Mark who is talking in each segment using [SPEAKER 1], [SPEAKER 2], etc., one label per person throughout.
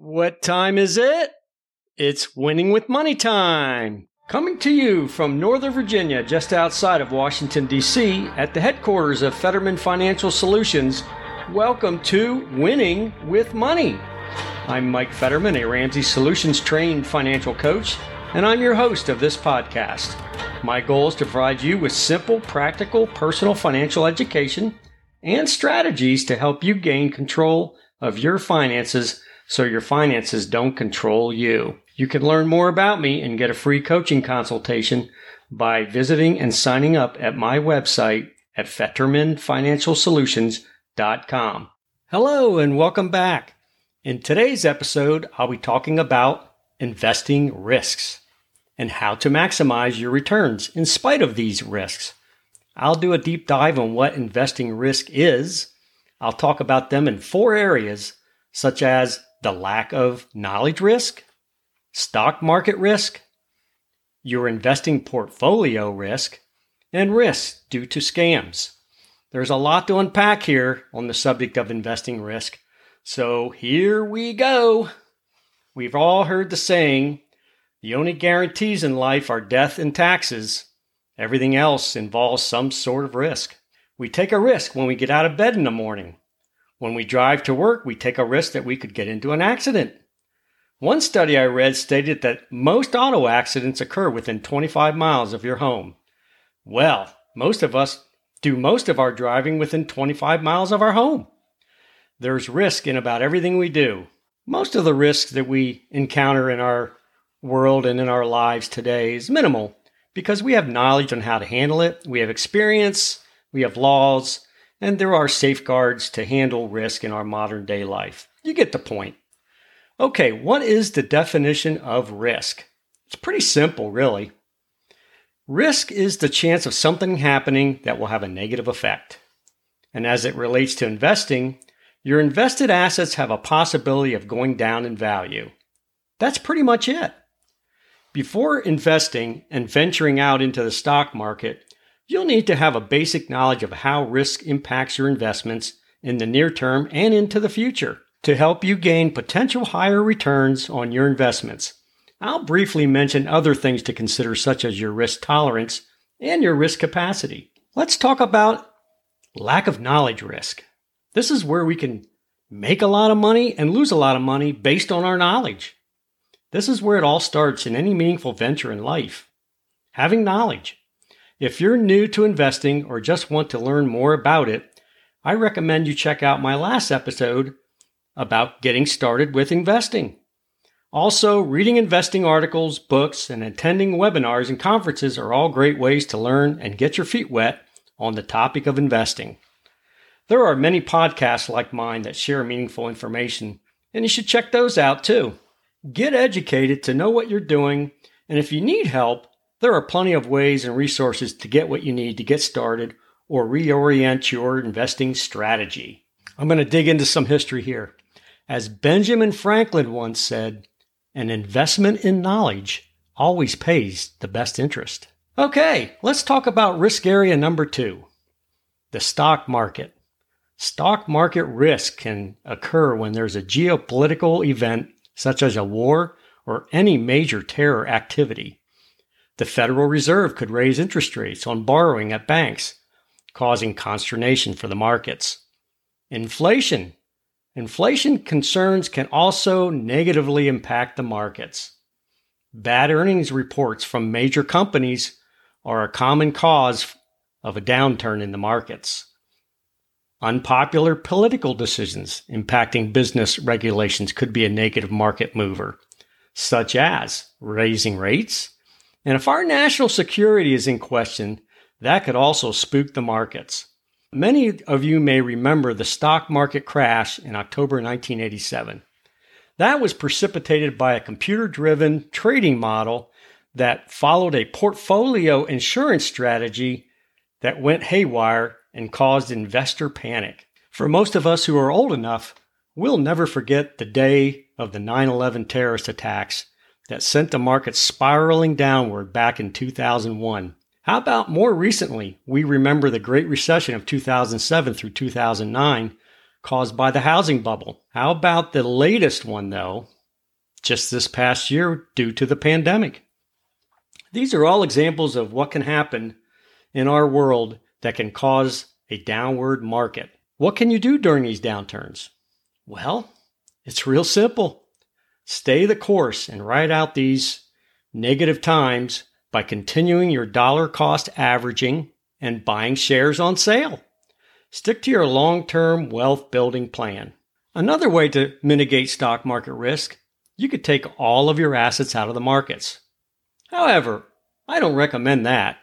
[SPEAKER 1] What time is it? It's winning with money time. Coming to you from Northern Virginia, just outside of Washington, D.C., at the headquarters of Fetterman Financial Solutions, welcome to Winning with Money. I'm Mike Fetterman, a Ramsey Solutions trained financial coach, and I'm your host of this podcast. My goal is to provide you with simple, practical, personal financial education and strategies to help you gain control of your finances so your finances don't control you. You can learn more about me and get a free coaching consultation by visiting and signing up at my website at FettermanFinancialSolutions.com. Hello and welcome back. In today's episode, I'll be talking about investing risks and how to maximize your returns in spite of these risks. I'll do a deep dive on what investing risk is. I'll talk about them in four areas, such as the lack of knowledge risk, stock market risk, your investing portfolio risk, and risk due to scams. There's a lot to unpack here on the subject of investing risk. So here we go. We've all heard the saying the only guarantees in life are death and taxes. Everything else involves some sort of risk. We take a risk when we get out of bed in the morning. When we drive to work, we take a risk that we could get into an accident. One study I read stated that most auto accidents occur within 25 miles of your home. Well, most of us do most of our driving within 25 miles of our home. There's risk in about everything we do. Most of the risks that we encounter in our world and in our lives today is minimal because we have knowledge on how to handle it, we have experience, we have laws, and there are safeguards to handle risk in our modern day life. You get the point. Okay, what is the definition of risk? It's pretty simple, really. Risk is the chance of something happening that will have a negative effect. And as it relates to investing, your invested assets have a possibility of going down in value. That's pretty much it. Before investing and venturing out into the stock market, You'll need to have a basic knowledge of how risk impacts your investments in the near term and into the future to help you gain potential higher returns on your investments. I'll briefly mention other things to consider, such as your risk tolerance and your risk capacity. Let's talk about lack of knowledge risk. This is where we can make a lot of money and lose a lot of money based on our knowledge. This is where it all starts in any meaningful venture in life. Having knowledge. If you're new to investing or just want to learn more about it, I recommend you check out my last episode about getting started with investing. Also, reading investing articles, books, and attending webinars and conferences are all great ways to learn and get your feet wet on the topic of investing. There are many podcasts like mine that share meaningful information, and you should check those out too. Get educated to know what you're doing, and if you need help, there are plenty of ways and resources to get what you need to get started or reorient your investing strategy. I'm going to dig into some history here. As Benjamin Franklin once said, an investment in knowledge always pays the best interest. Okay, let's talk about risk area number two the stock market. Stock market risk can occur when there's a geopolitical event such as a war or any major terror activity. The Federal Reserve could raise interest rates on borrowing at banks, causing consternation for the markets. Inflation. Inflation concerns can also negatively impact the markets. Bad earnings reports from major companies are a common cause of a downturn in the markets. Unpopular political decisions impacting business regulations could be a negative market mover, such as raising rates, and if our national security is in question, that could also spook the markets. Many of you may remember the stock market crash in October 1987. That was precipitated by a computer driven trading model that followed a portfolio insurance strategy that went haywire and caused investor panic. For most of us who are old enough, we'll never forget the day of the 9 11 terrorist attacks that sent the market spiraling downward back in 2001. How about more recently? We remember the Great Recession of 2007 through 2009, caused by the housing bubble. How about the latest one, though, just this past year due to the pandemic? These are all examples of what can happen in our world that can cause a downward market. What can you do during these downturns? Well, it's real simple. Stay the course and ride out these negative times by continuing your dollar cost averaging and buying shares on sale. Stick to your long term wealth building plan. Another way to mitigate stock market risk, you could take all of your assets out of the markets. However, I don't recommend that.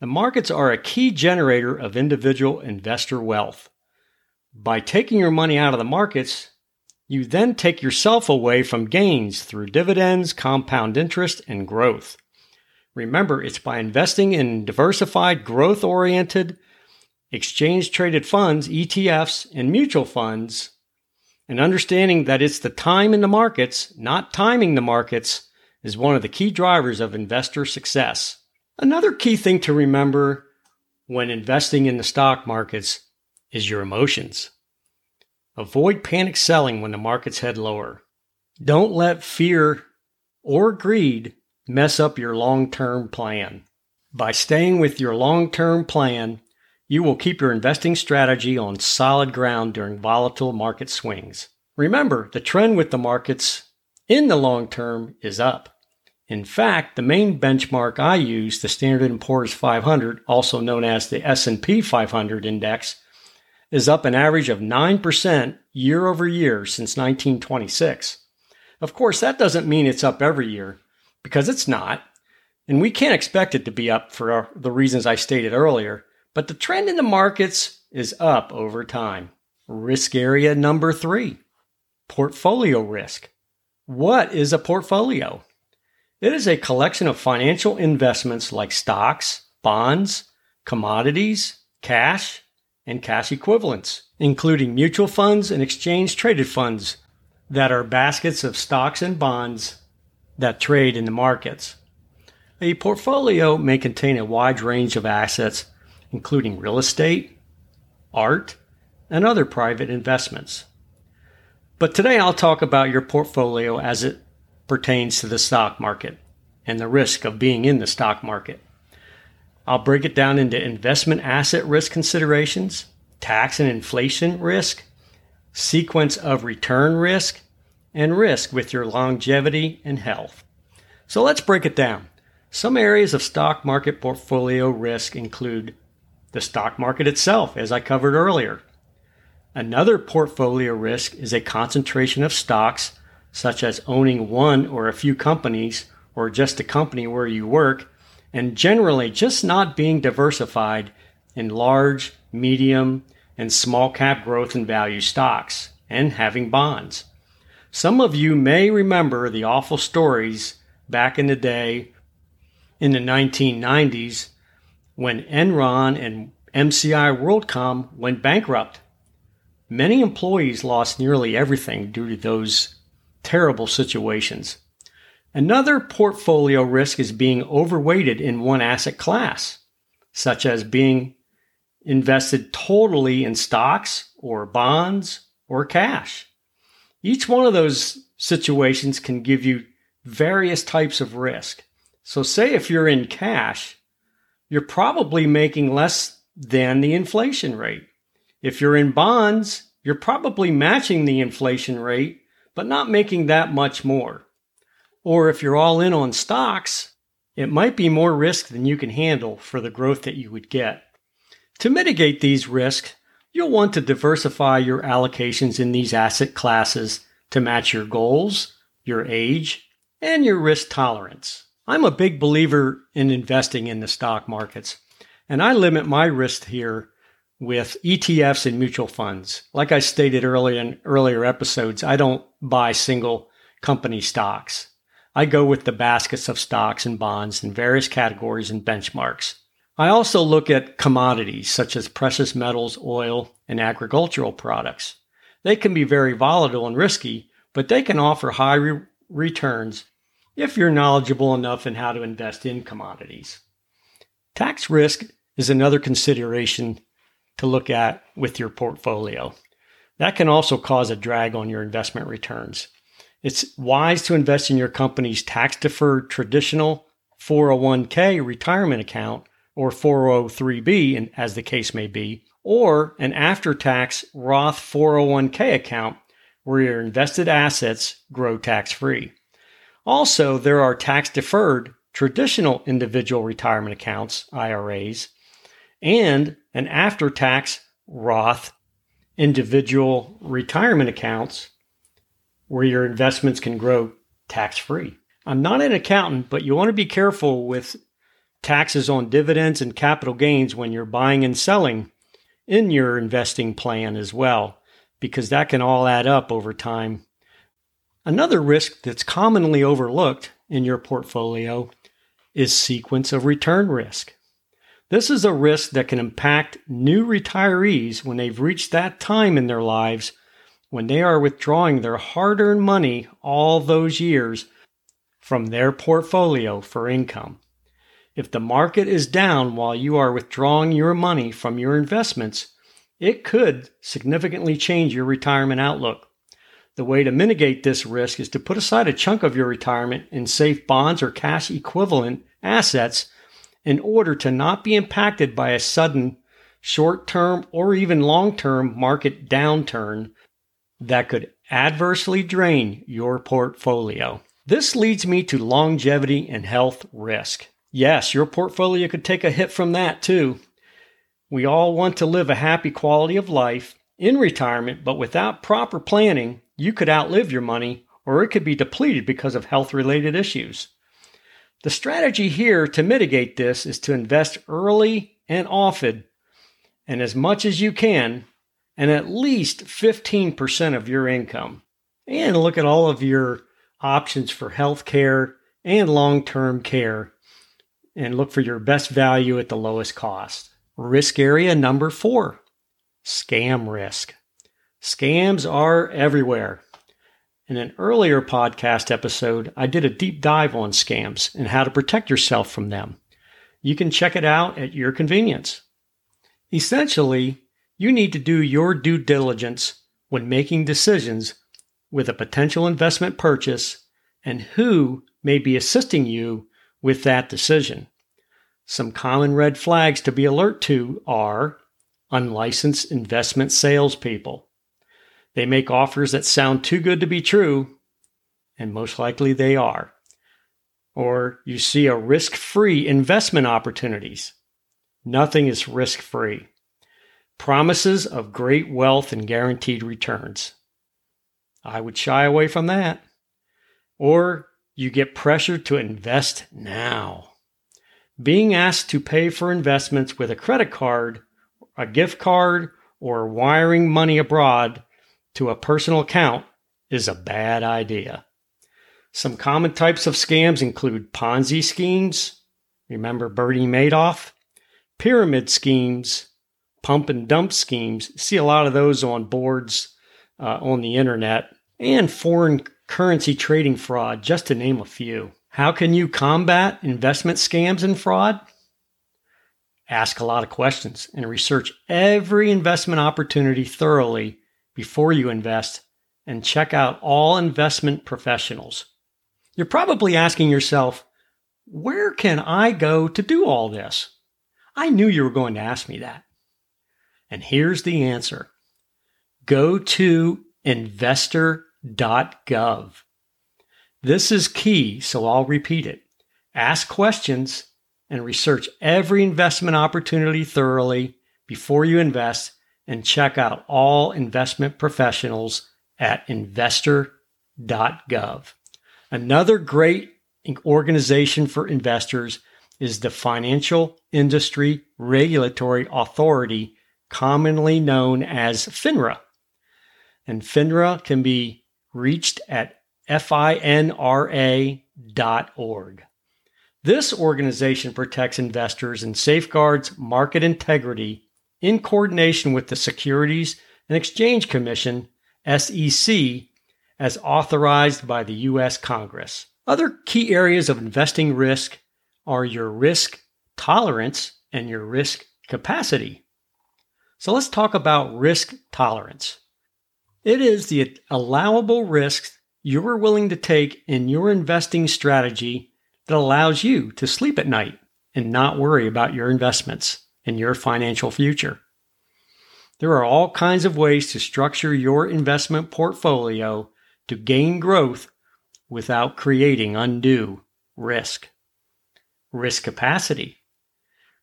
[SPEAKER 1] The markets are a key generator of individual investor wealth. By taking your money out of the markets, you then take yourself away from gains through dividends, compound interest, and growth. Remember, it's by investing in diversified, growth oriented, exchange traded funds, ETFs, and mutual funds, and understanding that it's the time in the markets, not timing the markets, is one of the key drivers of investor success. Another key thing to remember when investing in the stock markets is your emotions. Avoid panic selling when the markets head lower. Don't let fear or greed mess up your long term plan. By staying with your long term plan, you will keep your investing strategy on solid ground during volatile market swings. Remember, the trend with the markets in the long term is up. In fact, the main benchmark I use, the Standard & Poor's 500, also known as the S&P 500 index, is up an average of 9% year over year since 1926. Of course, that doesn't mean it's up every year because it's not, and we can't expect it to be up for the reasons I stated earlier, but the trend in the markets is up over time. Risk area number 3, portfolio risk. What is a portfolio? It is a collection of financial investments like stocks, bonds, commodities, cash, and cash equivalents, including mutual funds and exchange traded funds that are baskets of stocks and bonds that trade in the markets. A portfolio may contain a wide range of assets, including real estate, art, and other private investments. But today I'll talk about your portfolio as it pertains to the stock market and the risk of being in the stock market. I'll break it down into investment asset risk considerations, tax and inflation risk, sequence of return risk, and risk with your longevity and health. So let's break it down. Some areas of stock market portfolio risk include the stock market itself, as I covered earlier. Another portfolio risk is a concentration of stocks such as owning one or a few companies or just a company where you work, and generally just not being diversified in large, medium, and small cap growth and value stocks, and having bonds. Some of you may remember the awful stories back in the day in the 1990s when Enron and MCI WorldCom went bankrupt. Many employees lost nearly everything due to those terrible situations. Another portfolio risk is being overweighted in one asset class, such as being invested totally in stocks or bonds or cash. Each one of those situations can give you various types of risk. So, say if you're in cash, you're probably making less than the inflation rate. If you're in bonds, you're probably matching the inflation rate, but not making that much more. Or if you're all in on stocks, it might be more risk than you can handle for the growth that you would get. To mitigate these risks, you'll want to diversify your allocations in these asset classes to match your goals, your age, and your risk tolerance. I'm a big believer in investing in the stock markets, and I limit my risk here with ETFs and mutual funds. Like I stated earlier in earlier episodes, I don't buy single company stocks. I go with the baskets of stocks and bonds in various categories and benchmarks. I also look at commodities such as precious metals, oil, and agricultural products. They can be very volatile and risky, but they can offer high re- returns if you're knowledgeable enough in how to invest in commodities. Tax risk is another consideration to look at with your portfolio. that can also cause a drag on your investment returns. It's wise to invest in your company's tax deferred traditional 401k retirement account or 403b, as the case may be, or an after tax Roth 401k account where your invested assets grow tax free. Also, there are tax deferred traditional individual retirement accounts, IRAs, and an after tax Roth individual retirement accounts where your investments can grow tax free. I'm not an accountant, but you want to be careful with taxes on dividends and capital gains when you're buying and selling in your investing plan as well, because that can all add up over time. Another risk that's commonly overlooked in your portfolio is sequence of return risk. This is a risk that can impact new retirees when they've reached that time in their lives when they are withdrawing their hard earned money all those years from their portfolio for income. If the market is down while you are withdrawing your money from your investments, it could significantly change your retirement outlook. The way to mitigate this risk is to put aside a chunk of your retirement in safe bonds or cash equivalent assets in order to not be impacted by a sudden short term or even long term market downturn that could adversely drain your portfolio. This leads me to longevity and health risk. Yes, your portfolio could take a hit from that too. We all want to live a happy quality of life in retirement, but without proper planning, you could outlive your money or it could be depleted because of health related issues. The strategy here to mitigate this is to invest early and often and as much as you can and at least 15% of your income. And look at all of your options for health care and long term care and look for your best value at the lowest cost. Risk area number four scam risk. Scams are everywhere. In an earlier podcast episode, I did a deep dive on scams and how to protect yourself from them. You can check it out at your convenience. Essentially, you need to do your due diligence when making decisions with a potential investment purchase and who may be assisting you with that decision. Some common red flags to be alert to are unlicensed investment salespeople. They make offers that sound too good to be true, and most likely they are. Or you see a risk free investment opportunities. Nothing is risk free. Promises of great wealth and guaranteed returns. I would shy away from that. Or you get pressured to invest now. Being asked to pay for investments with a credit card, a gift card, or wiring money abroad to a personal account is a bad idea. Some common types of scams include Ponzi schemes, remember Bernie Madoff, pyramid schemes, pump and dump schemes. See a lot of those on boards uh, on the internet, and foreign currency trading fraud, just to name a few. How can you combat investment scams and fraud? Ask a lot of questions and research every investment opportunity thoroughly before you invest and check out all investment professionals. You're probably asking yourself, where can I go to do all this? I knew you were going to ask me that. And here's the answer go to investor.gov. This is key, so I'll repeat it. Ask questions and research every investment opportunity thoroughly before you invest and check out all investment professionals at investor.gov. Another great organization for investors is the Financial Industry Regulatory Authority, commonly known as FINRA. And FINRA can be reached at finra.org. This organization protects investors and safeguards market integrity in coordination with the Securities and Exchange Commission, SEC, as authorized by the U.S. Congress. Other key areas of investing risk are your risk tolerance and your risk capacity. So let's talk about risk tolerance. It is the allowable risks you are willing to take in your investing strategy that allows you to sleep at night and not worry about your investments and your financial future. There are all kinds of ways to structure your investment portfolio to gain growth without creating undue risk. Risk capacity.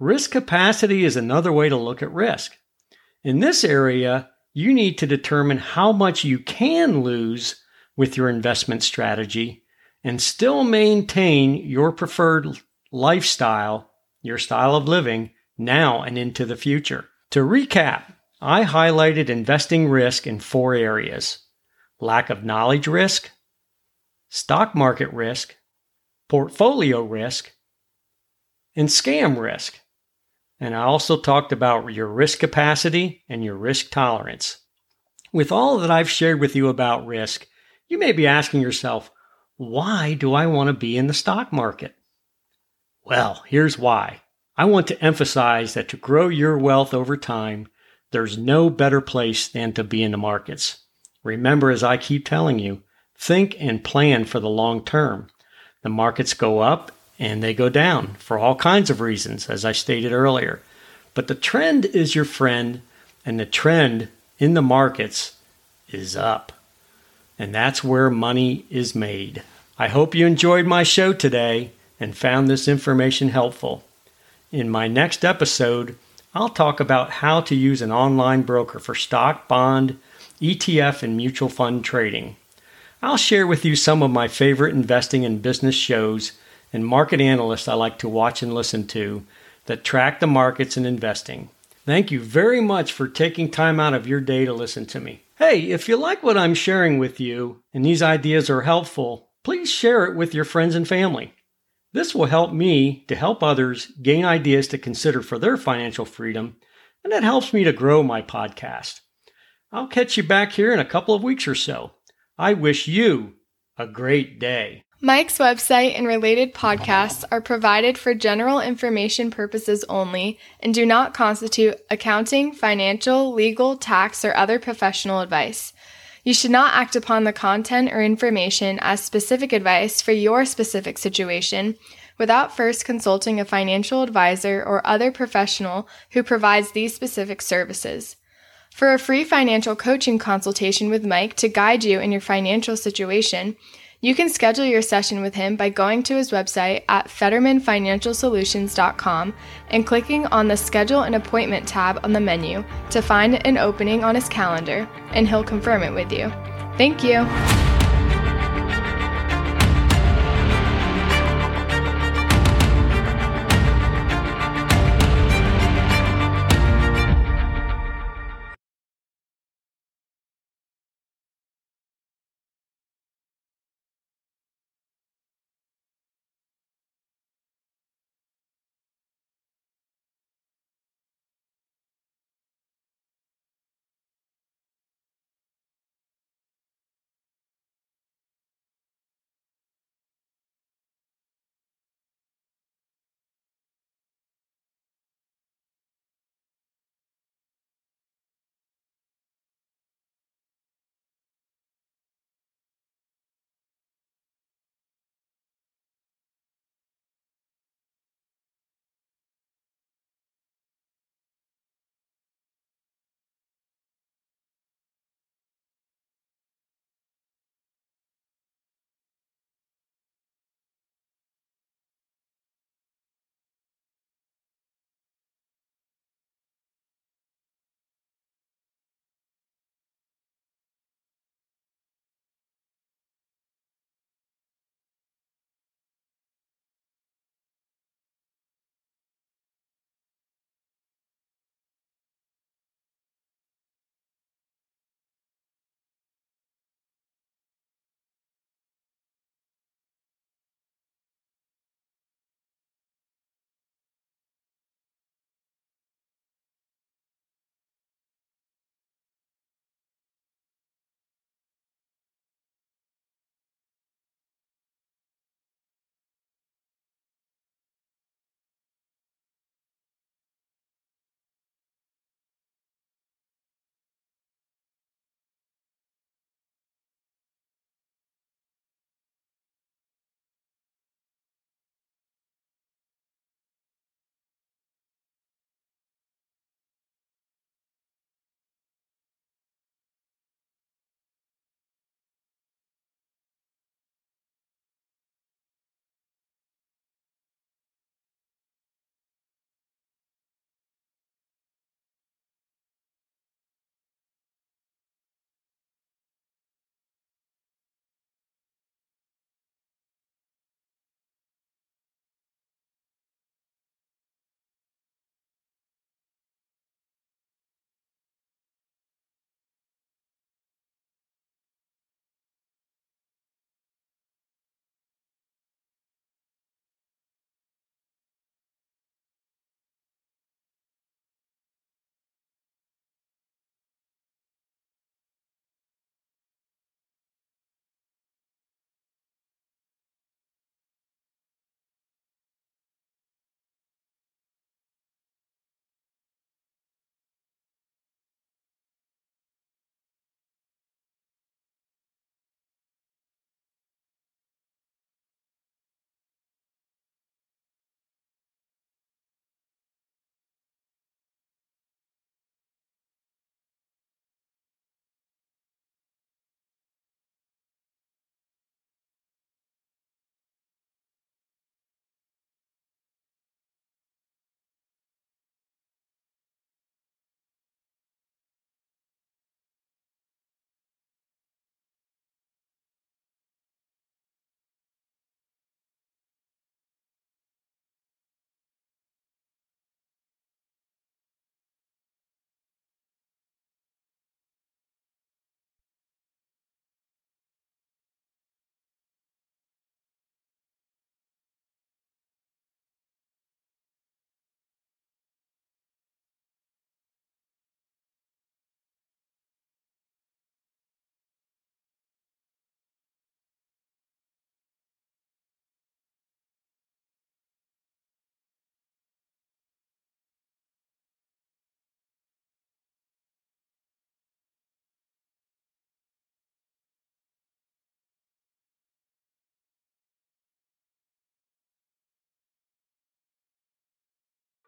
[SPEAKER 1] Risk capacity is another way to look at risk. In this area, you need to determine how much you can lose with your investment strategy and still maintain your preferred lifestyle, your style of living, now and into the future. To recap, I highlighted investing risk in four areas lack of knowledge risk, stock market risk, portfolio risk, and scam risk. And I also talked about your risk capacity and your risk tolerance. With all that I've shared with you about risk, you may be asking yourself, why do I want to be in the stock market? Well, here's why. I want to emphasize that to grow your wealth over time, there's no better place than to be in the markets. Remember, as I keep telling you, think and plan for the long term. The markets go up and they go down for all kinds of reasons, as I stated earlier. But the trend is your friend, and the trend in the markets is up. And that's where money is made. I hope you enjoyed my show today and found this information helpful. In my next episode, I'll talk about how to use an online broker for stock, bond, ETF, and mutual fund trading. I'll share with you some of my favorite investing and business shows and market analysts I like to watch and listen to that track the markets and investing. Thank you very much for taking time out of your day to listen to me. Hey, if you like what I'm sharing with you and these ideas are helpful, please share it with your friends and family. This will help me to help others gain ideas to consider for their financial freedom, and it helps me to grow my podcast. I'll catch you back here in a couple of weeks or so. I wish you a great day.
[SPEAKER 2] Mike's website and related podcasts are provided for general information purposes only and do not constitute accounting, financial, legal, tax, or other professional advice. You should not act upon the content or information as specific advice for your specific situation without first consulting a financial advisor or other professional who provides these specific services. For a free financial coaching consultation with Mike to guide you in your financial situation, you can schedule your session with him by going to his website at FettermanFinancialSolutions.com and clicking on the Schedule an Appointment tab on the menu to find an opening on his calendar, and he'll confirm it with you. Thank you.